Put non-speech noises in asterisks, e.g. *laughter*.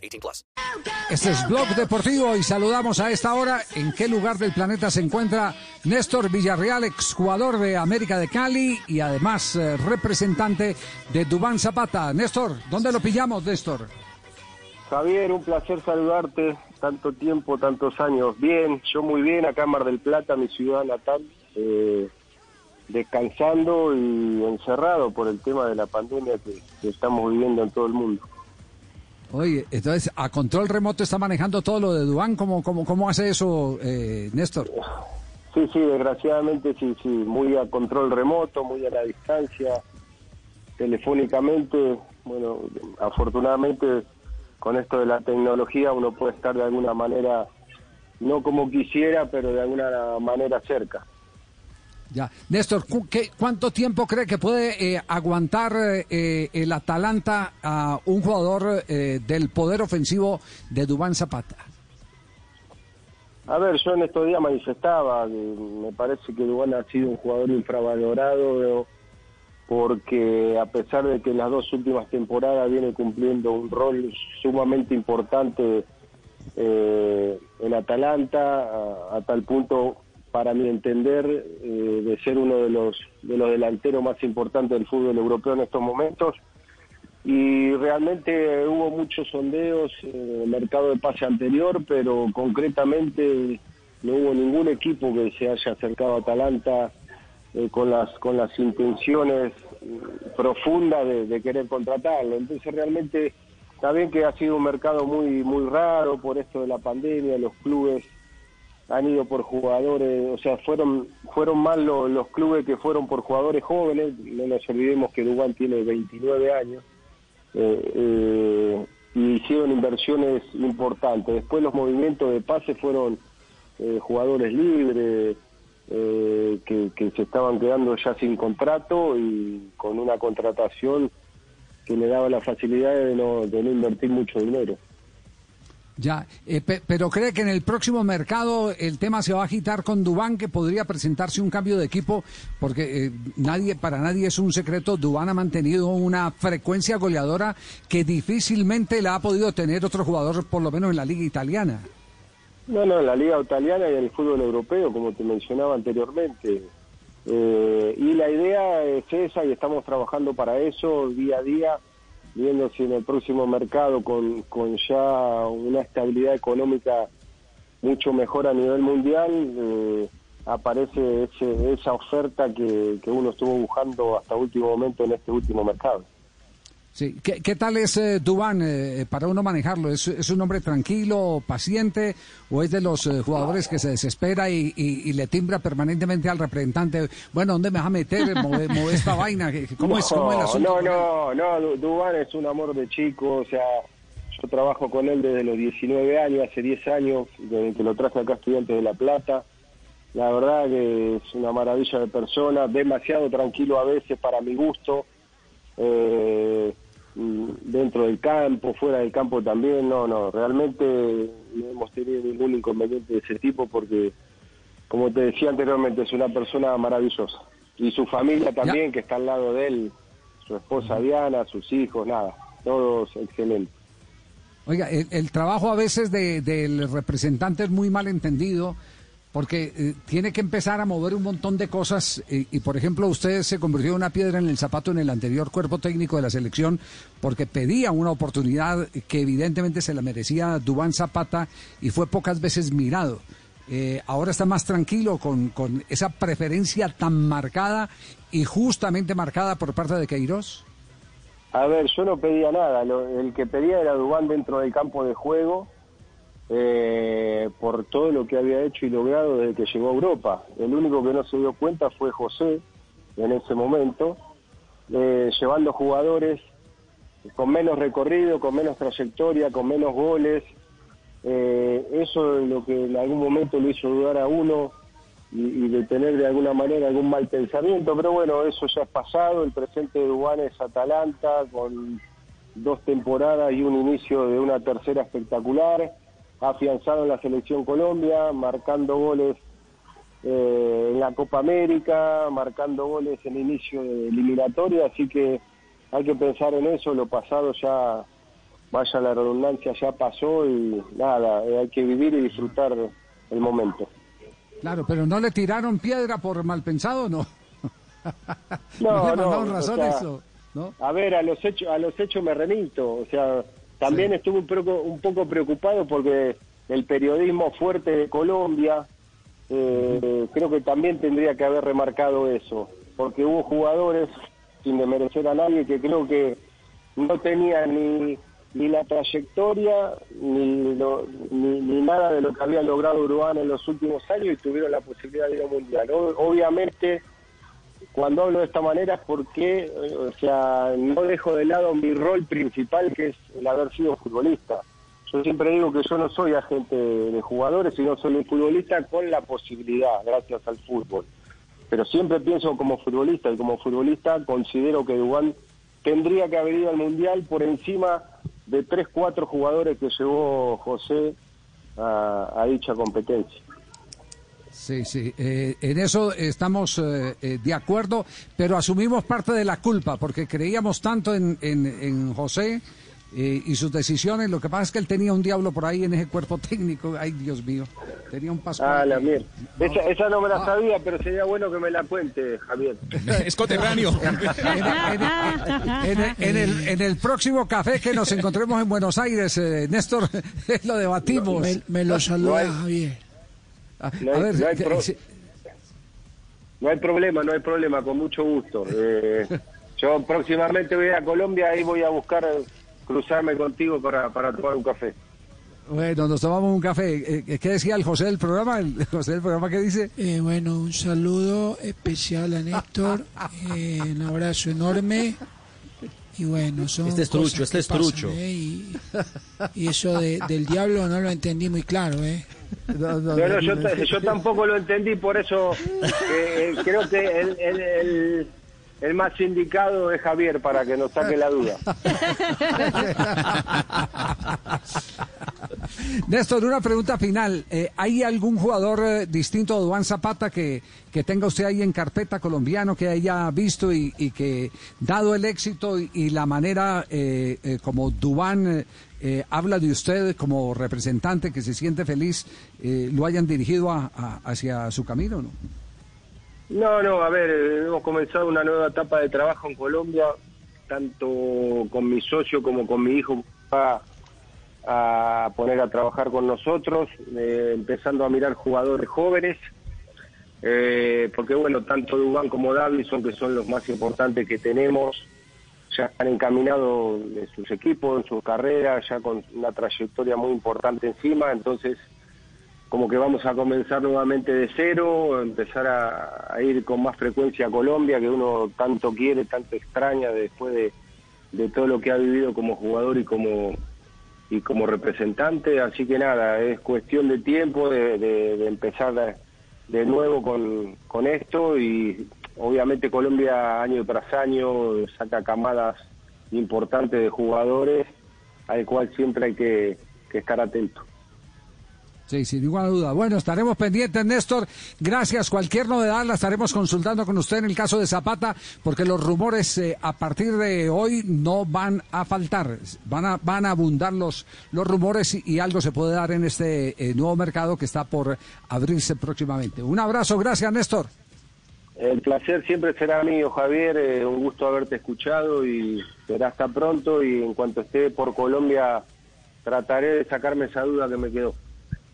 18 plus. Este es Blog Deportivo y saludamos a esta hora en qué lugar del planeta se encuentra Néstor Villarreal, exjugador de América de Cali y además eh, representante de Dubán Zapata. Néstor, ¿dónde lo pillamos, Néstor? Javier, un placer saludarte. Tanto tiempo, tantos años. Bien, yo muy bien, acá en Mar del Plata, mi ciudad natal, eh, descansando y encerrado por el tema de la pandemia que, que estamos viviendo en todo el mundo. Oye, entonces, a control remoto está manejando todo lo de Dubán. ¿Cómo, cómo, cómo hace eso, eh, Néstor? Sí, sí, desgraciadamente sí, sí, muy a control remoto, muy a la distancia, telefónicamente. Bueno, afortunadamente con esto de la tecnología uno puede estar de alguna manera, no como quisiera, pero de alguna manera cerca. Ya. Néstor, ¿cu- qué- ¿cuánto tiempo cree que puede eh, aguantar eh, el Atalanta a un jugador eh, del poder ofensivo de Dubán Zapata? A ver, yo en estos días manifestaba que me parece que Dubán ha sido un jugador infravalorado porque a pesar de que en las dos últimas temporadas viene cumpliendo un rol sumamente importante en Atalanta, a tal punto, para mi entender, eh, de ser uno de los, de los delanteros más importantes del fútbol europeo en estos momentos, y realmente hubo muchos sondeos en el mercado de pase anterior, pero concretamente no hubo ningún equipo que se haya acercado a Atalanta eh, con las con las intenciones profundas de, de querer contratarlo. Entonces realmente está bien que ha sido un mercado muy muy raro por esto de la pandemia, los clubes han ido por jugadores, o sea, fueron fueron más lo- los clubes que fueron por jugadores jóvenes, no nos olvidemos que Dubán tiene 29 años, eh, eh, y hicieron inversiones importantes. Después los movimientos de pase fueron eh, jugadores libres, eh, que, que se estaban quedando ya sin contrato y con una contratación que le daba la facilidad de no, de no invertir mucho dinero. Ya, eh, pe- pero cree que en el próximo mercado el tema se va a agitar con Dubán, que podría presentarse un cambio de equipo, porque eh, nadie, para nadie es un secreto, Dubán ha mantenido una frecuencia goleadora que difícilmente la ha podido tener otro jugador, por lo menos en la liga italiana. No, no, en la liga italiana y en el fútbol europeo, como te mencionaba anteriormente. Eh, y la idea es esa y estamos trabajando para eso día a día, viendo si en el próximo mercado con, con ya una estabilidad económica mucho mejor a nivel mundial, eh, aparece ese- esa oferta que, que uno estuvo buscando hasta último momento en este último mercado. Sí. ¿Qué, qué tal es eh, Dubán eh, para uno manejarlo? ¿Es, es un hombre tranquilo, paciente, o es de los eh, jugadores que se desespera y, y- y le timbra permanentemente al representante? Bueno, ¿dónde me vas a meter? Move, move esta vaina. ¿Cómo es, cómo es el asunto? No, no, no, Du- Dubán es un amor de chico, o sea, yo trabajo con él desde los 19 años, hace 10 años, desde que lo traje acá a Estudiantes de La Plata. La verdad que es una maravilla de persona, demasiado tranquilo a veces para mi gusto, eh, mm, dentro del campo, fuera del campo también, no, no, realmente no hemos tenido ningún inconveniente de ese tipo porque, como te decía anteriormente, es una persona maravillosa. Y su familia también, que está al lado de él, su esposa Diana, sus hijos, nada, todos excelentes. Oiga, el, el trabajo a veces de- del representante es muy mal entendido porque eh, tiene que empezar a mover un montón de cosas y, y, por ejemplo, usted se convirtió en una piedra en el zapato en el anterior cuerpo técnico de la selección porque pedía una oportunidad que evidentemente se la merecía Dubán Zapata y fue pocas veces mirado. Eh, ahora está más tranquilo con, con esa preferencia tan marcada y justamente marcada por parte de Queiroz. A ver, yo no pedía nada, lo- el que pedía era Dubán dentro del campo de juego eh, por todo lo que había hecho y logrado desde que llegó a Europa. El único que no se dio cuenta fue José en ese momento, eh, llevando jugadores con menos recorrido, con menos trayectoria, con menos goles. Eh, eso es lo que en algún momento lo hizo dudar a uno y, y de tener de alguna manera algún mal pensamiento, pero bueno, eso ya es pasado, el presente de Dubán es Atalanta con dos temporadas y un inicio de una tercera espectacular, afianzado en la selección Colombia, marcando goles eh, en la Copa América, marcando goles en inicio de eliminatoria, así que hay que pensar en eso, lo pasado ya, vaya la redundancia, ya pasó y nada, eh, hay que vivir y disfrutar el momento. Claro, pero no le tiraron piedra por mal pensado, ¿no? *laughs* No, le no, mandaron o razón sea, eso, ¿no? A ver, a los hechos, a los hechos me remito. O sea, también estuve un poco, un poco preocupado porque el periodismo fuerte de Colombia, eh, creo que también tendría que haber remarcado eso, porque hubo jugadores, sin desmerecer a nadie, que creo que no tenían ni, ni la trayectoria ni, lo- ni, ni nada de lo que había logrado Uruguay en los últimos años y tuvieron la posibilidad de ir al mundial. Obviamente cuando hablo de esta manera es porque, eh, o sea, no dejo de lado mi rol principal, que es el haber sido futbolista. Yo siempre digo que yo no soy agente de jugadores, sino soy un futbolista con la posibilidad, gracias al fútbol. Pero siempre pienso como futbolista, y como futbolista considero que Dubán tendría que haber ido al Mundial por encima de tres, cuatro jugadores que llevó José a, a dicha competencia. Sí, sí, eh, en eso estamos eh, eh, de acuerdo, pero asumimos parte de la culpa porque creíamos tanto en, en, en José eh, y sus decisiones. Lo que pasa es que él tenía un diablo por ahí en ese cuerpo *laughs* técnico. Ay, Dios mío, tenía un paso. Ah, la mierda. Esa, esa no me la sabía, pero sería bueno que me la cuente, Javier. *laughs* Es coterráneo. En, el- en el, en el próximo café que nos encontremos en Buenos Aires, eh, Néstor, *laughs* lo debatimos. Me, me lo saluda Javier. A, no a hay- ver, no hay que- pro- sí, No hay problema, no hay problema, con mucho gusto. *laughs* Eh, yo próximamente voy a Colombia y voy a buscar eh, cruzarme contigo para, para tomar un café. bueno, nos tomamos un café. Eh, ¿Qué decía el José del programa? ¿El *laughs* José del programa qué dice? Eh, bueno, un saludo especial a Néstor, *laughs* eh, un abrazo enorme. Y bueno, son Este es trucho, este es pasan, trucho. ¿eh? Y, y eso de- del diablo no lo entendí muy claro, ¿eh? No, no, yo, tampoco lo entendí, por eso eh, creo que el, el, el, el más indicado es Javier para que nos saque la duda. *laughs* Néstor, una pregunta final. Eh, ¿Hay algún jugador eh, distinto a Duan Zapata que, que tenga usted ahí en carpeta colombiano que haya visto y, que, dado el éxito y, la manera eh, eh, como eh, habla de usted como representante que se siente feliz, lo hayan dirigido a- hacia su camino? ¿no? No, no, a ver, hemos comenzado una nueva etapa de trabajo en Colombia, tanto con mi socio como con mi hijo, va a poner a trabajar con nosotros, eh, empezando a mirar jugadores jóvenes, eh, porque bueno, tanto Dubán como Davison, que son los más importantes que tenemos, ya han encaminado en sus equipos, en sus carreras, ya con una trayectoria muy importante encima, entonces como que vamos a comenzar nuevamente de cero, empezar a, ir con más frecuencia a Colombia, que uno tanto quiere, tanto extraña después de, de todo lo que ha vivido como jugador y como y como representante, así que nada, es cuestión de tiempo de, de- empezar de, nuevo con, con esto y obviamente Colombia año tras año saca camadas importantes de jugadores al cual siempre hay que estar atento. Sí, sin ninguna duda. Bueno, estaremos pendientes, Néstor. Gracias. Cualquier novedad la estaremos consultando con usted en el caso de Zapata, porque los rumores eh, a partir de hoy no van a faltar. Van a, van a abundar los, los rumores y, algo se puede dar en este eh, nuevo mercado que está por abrirse próximamente. Un abrazo. Gracias, Néstor. El placer siempre será mío, Javier. eh, un gusto haberte escuchado y será hasta pronto. Y en cuanto esté por Colombia, trataré de sacarme esa duda que me quedó.